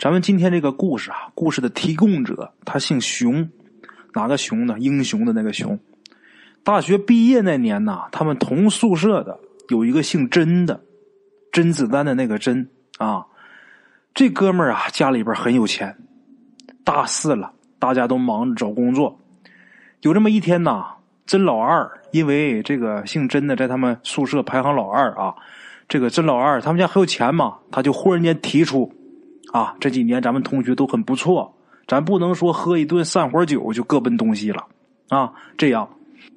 咱们今天这个故事啊，故事的提供者他姓熊，哪个熊呢？英雄的那个熊。大学毕业那年呐，他们同宿舍的有一个姓甄的，甄子丹的那个甄啊。这哥们儿啊，家里边很有钱。大四了，大家都忙着找工作。有这么一天呐，甄老二因为这个姓甄的在他们宿舍排行老二啊，这个甄老二他们家很有钱嘛，他就忽然间提出啊，这几年咱们同学都很不错，咱不能说喝一顿散伙酒就各奔东西了啊，这样。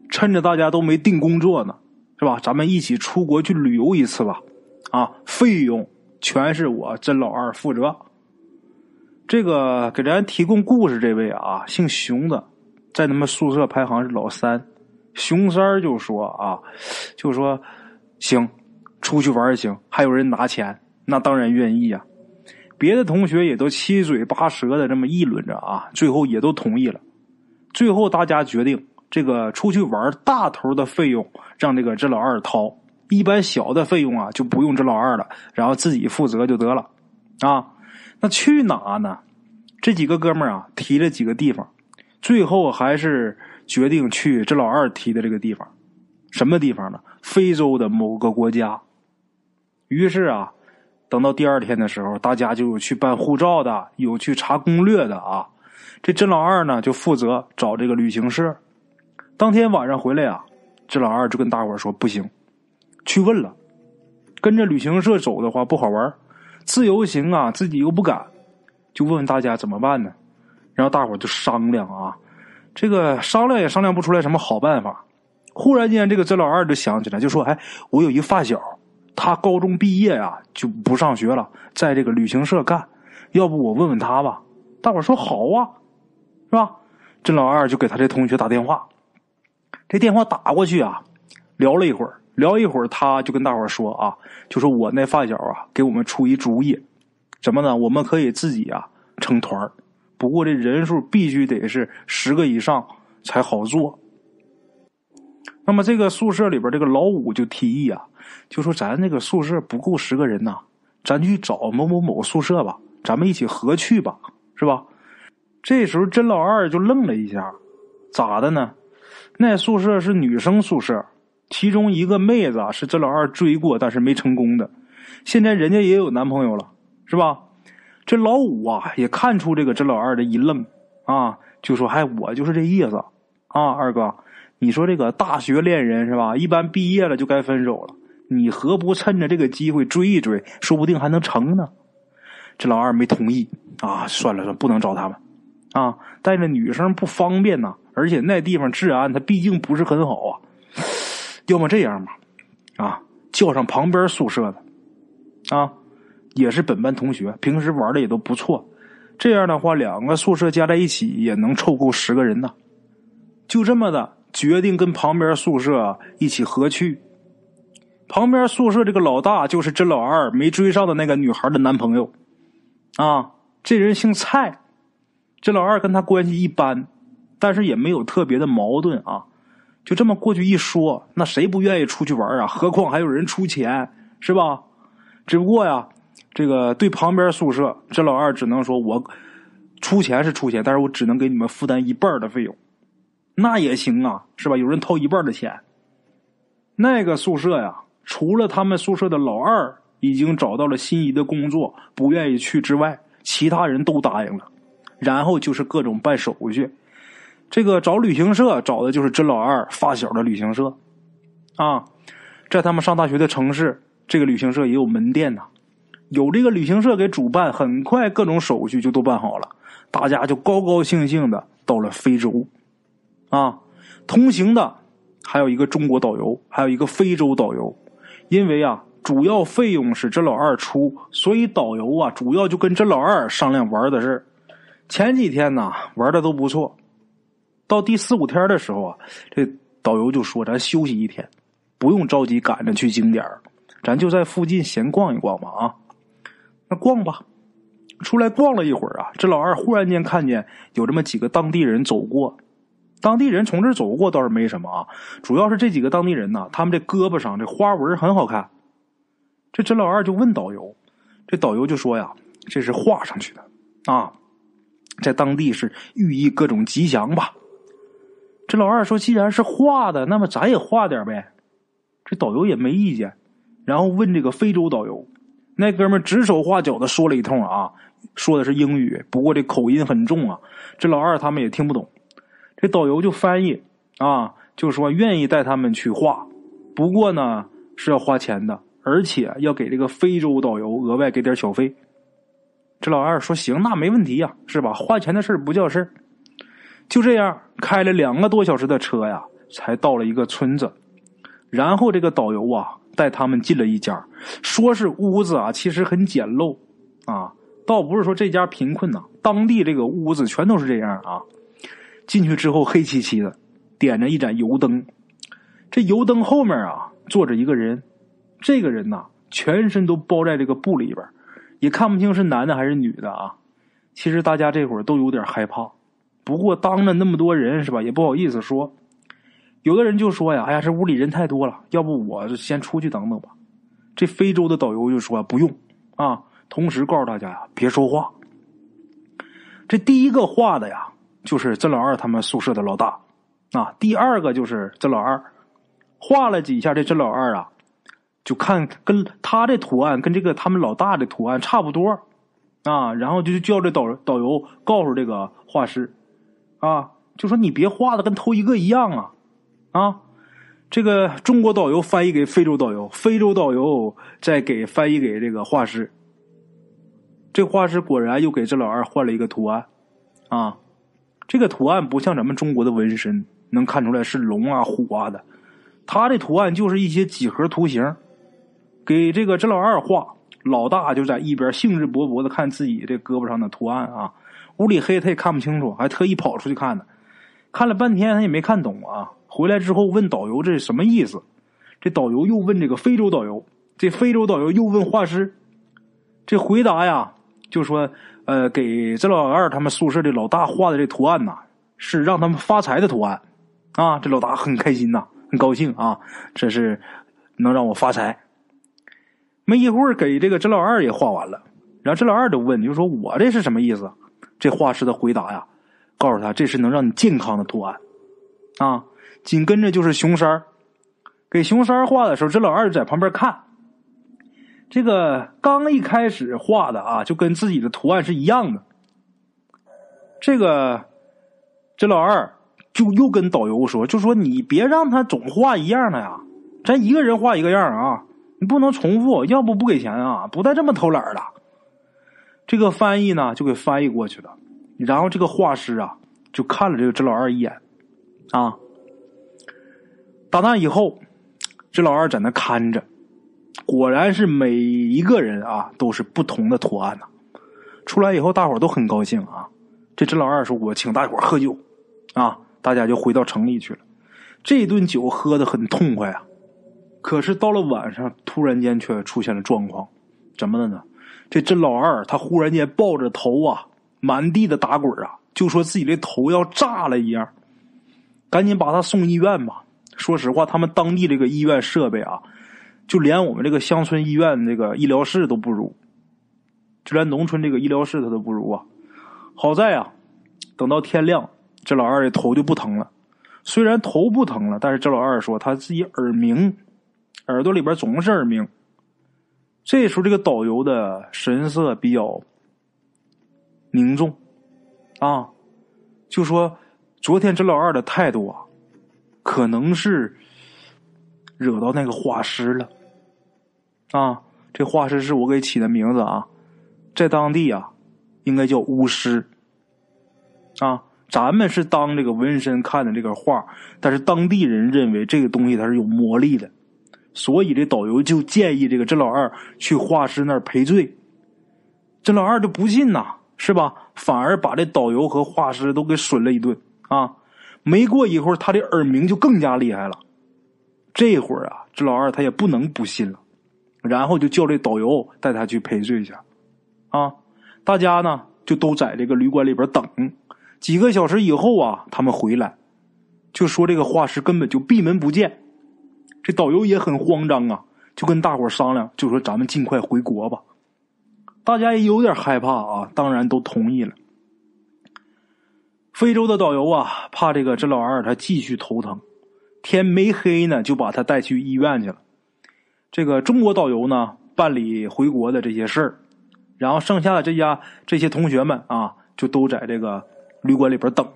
趁着大家都没定工作呢，是吧？咱们一起出国去旅游一次吧，啊，费用全是我甄老二负责。这个给咱提供故事这位啊，姓熊的，在他们宿舍排行是老三。熊三就说啊，就说行，出去玩行，还有人拿钱，那当然愿意啊。别的同学也都七嘴八舌的这么议论着啊，最后也都同意了。最后大家决定。这个出去玩大头的费用让这个这老二掏，一般小的费用啊就不用这老二了，然后自己负责就得了，啊，那去哪呢？这几个哥们儿啊提了几个地方，最后还是决定去这老二提的这个地方，什么地方呢？非洲的某个国家。于是啊，等到第二天的时候，大家就有去办护照的，有去查攻略的啊。这甄老二呢就负责找这个旅行社。当天晚上回来啊，这老二就跟大伙说：“不行，去问了，跟着旅行社走的话不好玩，自由行啊自己又不敢，就问问大家怎么办呢？”然后大伙就商量啊，这个商量也商量不出来什么好办法。忽然间，这个甄老二就想起来，就说：“哎，我有一发小，他高中毕业啊就不上学了，在这个旅行社干，要不我问问他吧？”大伙说：“好啊，是吧？”这老二就给他这同学打电话。这电话打过去啊，聊了一会儿，聊一会儿，他就跟大伙说啊，就说我那发小啊，给我们出一主意，什么呢？我们可以自己啊成团不过这人数必须得是十个以上才好做。那么这个宿舍里边，这个老五就提议啊，就说咱那个宿舍不够十个人呐，咱去找某某某宿舍吧，咱们一起合去吧，是吧？这时候甄老二就愣了一下，咋的呢？那宿舍是女生宿舍，其中一个妹子啊是甄老二追过，但是没成功的。现在人家也有男朋友了，是吧？这老五啊也看出这个甄老二的一愣啊，就说：“嗨，我就是这意思啊，二哥，你说这个大学恋人是吧？一般毕业了就该分手了，你何不趁着这个机会追一追，说不定还能成呢？”这老二没同意啊，算了算，不能找他们啊，带着女生不方便呐。而且那地方治安，它毕竟不是很好啊。要么这样吧，啊，叫上旁边宿舍的，啊，也是本班同学，平时玩的也都不错。这样的话，两个宿舍加在一起也能凑够十个人呢。就这么的，决定跟旁边宿舍一起合去。旁边宿舍这个老大就是这老二没追上的那个女孩的男朋友，啊，这人姓蔡，这老二跟他关系一般。但是也没有特别的矛盾啊，就这么过去一说，那谁不愿意出去玩啊？何况还有人出钱，是吧？只不过呀，这个对旁边宿舍，这老二只能说我出钱是出钱，但是我只能给你们负担一半的费用，那也行啊，是吧？有人掏一半的钱。那个宿舍呀，除了他们宿舍的老二已经找到了心仪的工作，不愿意去之外，其他人都答应了。然后就是各种办手续。这个找旅行社找的就是甄老二发小的旅行社，啊，在他们上大学的城市，这个旅行社也有门店呐。有这个旅行社给主办，很快各种手续就都办好了，大家就高高兴兴的到了非洲，啊，同行的还有一个中国导游，还有一个非洲导游。因为啊，主要费用是这老二出，所以导游啊主要就跟这老二商量玩的事前几天呢玩的都不错。到第四五天的时候啊，这导游就说：“咱休息一天，不用着急赶着去景点咱就在附近闲逛一逛吧。”啊，那逛吧。出来逛了一会儿啊，这老二忽然间看见有这么几个当地人走过。当地人从这走过倒是没什么啊，主要是这几个当地人呢，他们这胳膊上这花纹很好看。这这老二就问导游，这导游就说呀：“这是画上去的啊，在当地是寓意各种吉祥吧。这老二说：“既然是画的，那么咱也画点呗。”这导游也没意见，然后问这个非洲导游，那哥们指手画脚的说了一通啊，说的是英语，不过这口音很重啊，这老二他们也听不懂。这导游就翻译啊，就说愿意带他们去画，不过呢是要花钱的，而且要给这个非洲导游额外给点小费。这老二说：“行，那没问题呀，是吧？花钱的事不叫事就这样开了两个多小时的车呀，才到了一个村子。然后这个导游啊，带他们进了一家，说是屋子啊，其实很简陋啊，倒不是说这家贫困呐，当地这个屋子全都是这样啊。进去之后黑漆漆的，点着一盏油灯，这油灯后面啊坐着一个人，这个人呐全身都包在这个布里边。也看不清是男的还是女的啊！其实大家这会儿都有点害怕，不过当着那么多人是吧，也不好意思说。有的人就说呀：“哎呀，这屋里人太多了，要不我就先出去等等吧。”这非洲的导游就说：“不用啊！”同时告诉大家呀：“别说话。”这第一个画的呀，就是这老二他们宿舍的老大。啊。第二个就是这老二，画了几下，这这老二啊。就看跟他的图案跟这个他们老大的图案差不多，啊，然后就叫这导导游告诉这个画师，啊，就说你别画的跟头一个一样啊，啊，这个中国导游翻译给非洲导游，非洲导游再给翻译给这个画师，这画师果然又给这老二换了一个图案，啊，这个图案不像咱们中国的纹身能看出来是龙啊虎啊的，他的图案就是一些几何图形。给这个这老二画，老大就在一边兴致勃勃的看自己这胳膊上的图案啊。屋里黑，他也看不清楚，还特意跑出去看呢。看了半天，他也没看懂啊。回来之后问导游这是什么意思？这导游又问这个非洲导游，这非洲导游又问画师。这回答呀，就说呃，给这老二他们宿舍的老大画的这图案呐，是让他们发财的图案啊。这老大很开心呐，很高兴啊，这是能让我发财。没一会儿，给这个这老二也画完了，然后这老二就问，就说我这是什么意思？这画师的回答呀，告诉他这是能让你健康的图案，啊，紧跟着就是熊山给熊山画的时候，这老二在旁边看，这个刚一开始画的啊，就跟自己的图案是一样的，这个这老二就又跟导游说，就说你别让他总画一样的呀，咱一个人画一个样啊。你不能重复，要不不给钱啊！不带这么偷懒的。这个翻译呢，就给翻译过去了。然后这个画师啊，就看了这个这老二一眼，啊，打那以后，这老二在那看着，果然是每一个人啊都是不同的图案呐。出来以后，大伙都很高兴啊。这甄老二说：“我请大伙喝酒啊！”大家就回到城里去了。这顿酒喝的很痛快啊。可是到了晚上，突然间却出现了状况，怎么了呢？这甄老二他忽然间抱着头啊，满地的打滚啊，就说自己的头要炸了一样，赶紧把他送医院吧。说实话，他们当地这个医院设备啊，就连我们这个乡村医院这个医疗室都不如，就连农村这个医疗室他都不如啊。好在啊，等到天亮，这老二的头就不疼了。虽然头不疼了，但是这老二说他自己耳鸣。耳朵里边总是耳鸣。这时候，这个导游的神色比较凝重，啊，就说：“昨天这老二的态度啊，可能是惹到那个画师了。啊，这画师是我给起的名字啊，在当地啊，应该叫巫师。啊，咱们是当这个纹身看的这个画，但是当地人认为这个东西它是有魔力的。”所以这导游就建议这个这老二去画师那儿赔罪，这老二就不信呐，是吧？反而把这导游和画师都给损了一顿啊！没过一会儿，他的耳鸣就更加厉害了。这会儿啊，这老二他也不能不信了，然后就叫这导游带他去赔罪去。啊，大家呢就都在这个旅馆里边等。几个小时以后啊，他们回来就说这个画师根本就闭门不见。这导游也很慌张啊，就跟大伙商量，就说咱们尽快回国吧。大家也有点害怕啊，当然都同意了。非洲的导游啊，怕这个这老二他继续头疼，天没黑呢，就把他带去医院去了。这个中国导游呢，办理回国的这些事儿，然后剩下的这家这些同学们啊，就都在这个旅馆里边等。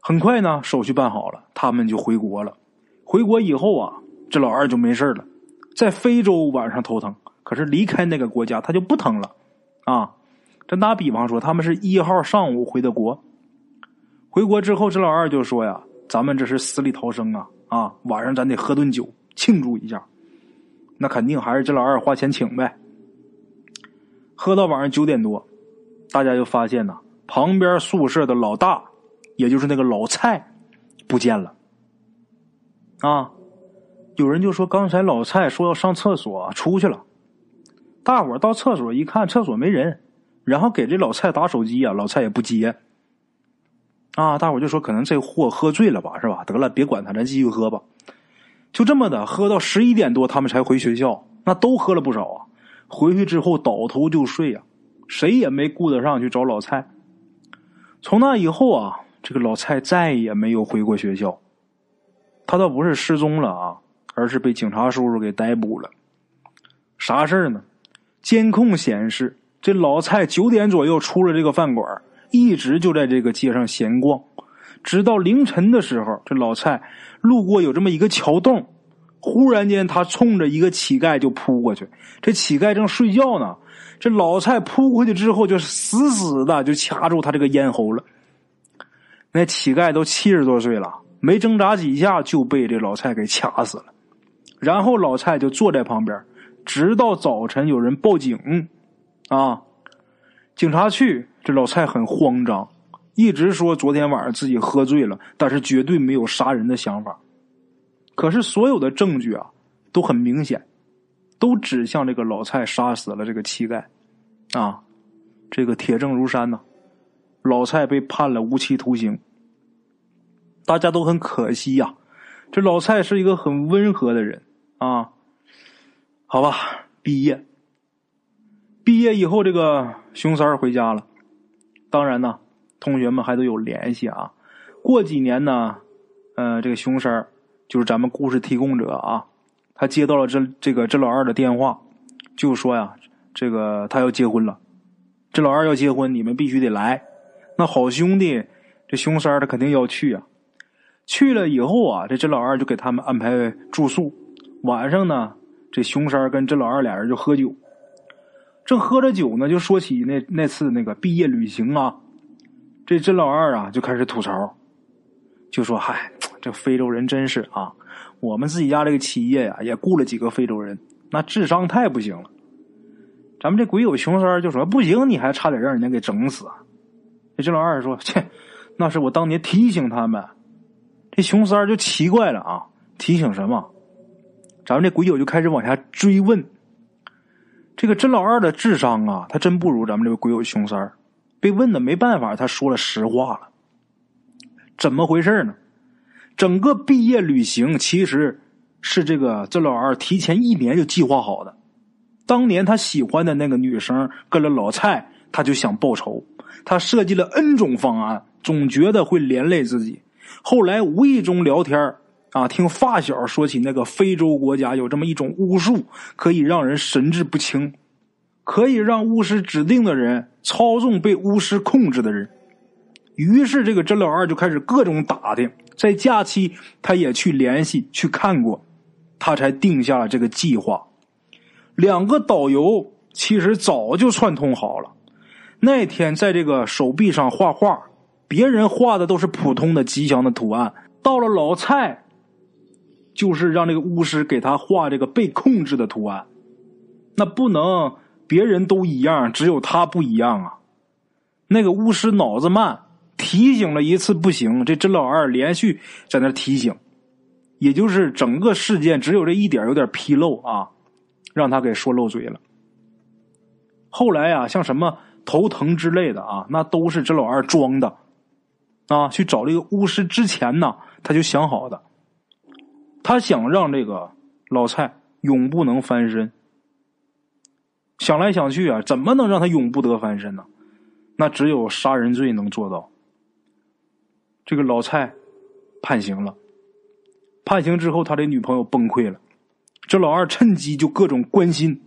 很快呢，手续办好了，他们就回国了。回国以后啊，这老二就没事了，在非洲晚上头疼，可是离开那个国家他就不疼了啊。这打比方说，他们是一号上午回的国，回国之后，这老二就说呀：“咱们这是死里逃生啊！啊，晚上咱得喝顿酒庆祝一下。”那肯定还是这老二花钱请呗。喝到晚上九点多，大家就发现呢，旁边宿舍的老大，也就是那个老蔡，不见了。啊，有人就说刚才老蔡说要上厕所出去了，大伙到厕所一看，厕所没人。然后给这老蔡打手机啊，老蔡也不接。啊，大伙就说可能这货喝醉了吧，是吧？得了，别管他，咱继续喝吧。就这么的，喝到十一点多，他们才回学校。那都喝了不少啊。回去之后倒头就睡呀，谁也没顾得上去找老蔡。从那以后啊，这个老蔡再也没有回过学校。他倒不是失踪了啊，而是被警察叔叔给逮捕了。啥事儿呢？监控显示。这老蔡九点左右出了这个饭馆，一直就在这个街上闲逛，直到凌晨的时候，这老蔡路过有这么一个桥洞，忽然间他冲着一个乞丐就扑过去，这乞丐正睡觉呢，这老蔡扑过去之后就死死的就掐住他这个咽喉了。那乞丐都七十多岁了，没挣扎几下就被这老蔡给掐死了，然后老蔡就坐在旁边，直到早晨有人报警。啊！警察去，这老蔡很慌张，一直说昨天晚上自己喝醉了，但是绝对没有杀人的想法。可是所有的证据啊都很明显，都指向这个老蔡杀死了这个乞丐。啊，这个铁证如山呐！老蔡被判了无期徒刑。大家都很可惜呀，这老蔡是一个很温和的人啊。好吧，毕业。毕业以后，这个熊三儿回家了。当然呢，同学们还都有联系啊。过几年呢，呃，这个熊三儿就是咱们故事提供者啊，他接到了这这个这老二的电话，就说呀，这个他要结婚了，这老二要结婚，你们必须得来。那好兄弟，这熊三儿他肯定要去啊。去了以后啊，这这老二就给他们安排住宿。晚上呢，这熊三儿跟这老二俩人就喝酒。正喝着酒呢，就说起那那次那个毕业旅行啊，这甄老二啊就开始吐槽，就说：“嗨，这非洲人真是啊，我们自己家这个企业呀也雇了几个非洲人，那智商太不行了。”咱们这鬼友熊三就说：“不行，你还差点让人家给整死。”这甄老二说：“切，那是我当年提醒他们。”这熊三就奇怪了啊，提醒什么？咱们这鬼友就开始往下追问。这个甄老二的智商啊，他真不如咱们这个鬼友熊三儿。被问的没办法，他说了实话了。怎么回事呢？整个毕业旅行其实是这个甄老二提前一年就计划好的。当年他喜欢的那个女生跟了老蔡，他就想报仇。他设计了 N 种方案，总觉得会连累自己。后来无意中聊天啊，听发小说起那个非洲国家有这么一种巫术，可以让人神志不清，可以让巫师指定的人操纵被巫师控制的人。于是这个甄老二就开始各种打听，在假期他也去联系去看过，他才定下了这个计划。两个导游其实早就串通好了，那天在这个手臂上画画，别人画的都是普通的吉祥的图案，到了老蔡。就是让这个巫师给他画这个被控制的图案，那不能别人都一样，只有他不一样啊！那个巫师脑子慢，提醒了一次不行，这甄老二连续在那提醒，也就是整个事件只有这一点有点纰漏啊，让他给说漏嘴了。后来啊，像什么头疼之类的啊，那都是甄老二装的啊。去找这个巫师之前呢，他就想好的。他想让这个老蔡永不能翻身。想来想去啊，怎么能让他永不得翻身呢？那只有杀人罪能做到。这个老蔡判刑了，判刑之后，他的女朋友崩溃了。这老二趁机就各种关心，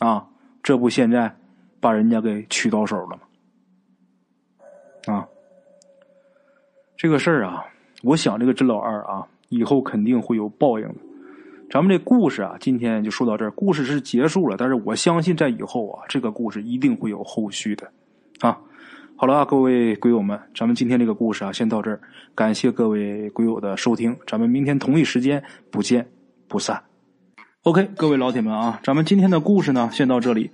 啊，这不现在把人家给娶到手了吗？啊，这个事儿啊，我想这个这老二啊，以后肯定会有报应的。咱们这故事啊，今天就说到这儿，故事是结束了，但是我相信在以后啊，这个故事一定会有后续的，啊，好了啊，各位鬼友们，咱们今天这个故事啊，先到这儿，感谢各位鬼友的收听，咱们明天同一时间不见不散。OK，各位老铁们啊，咱们今天的故事呢，先到这里。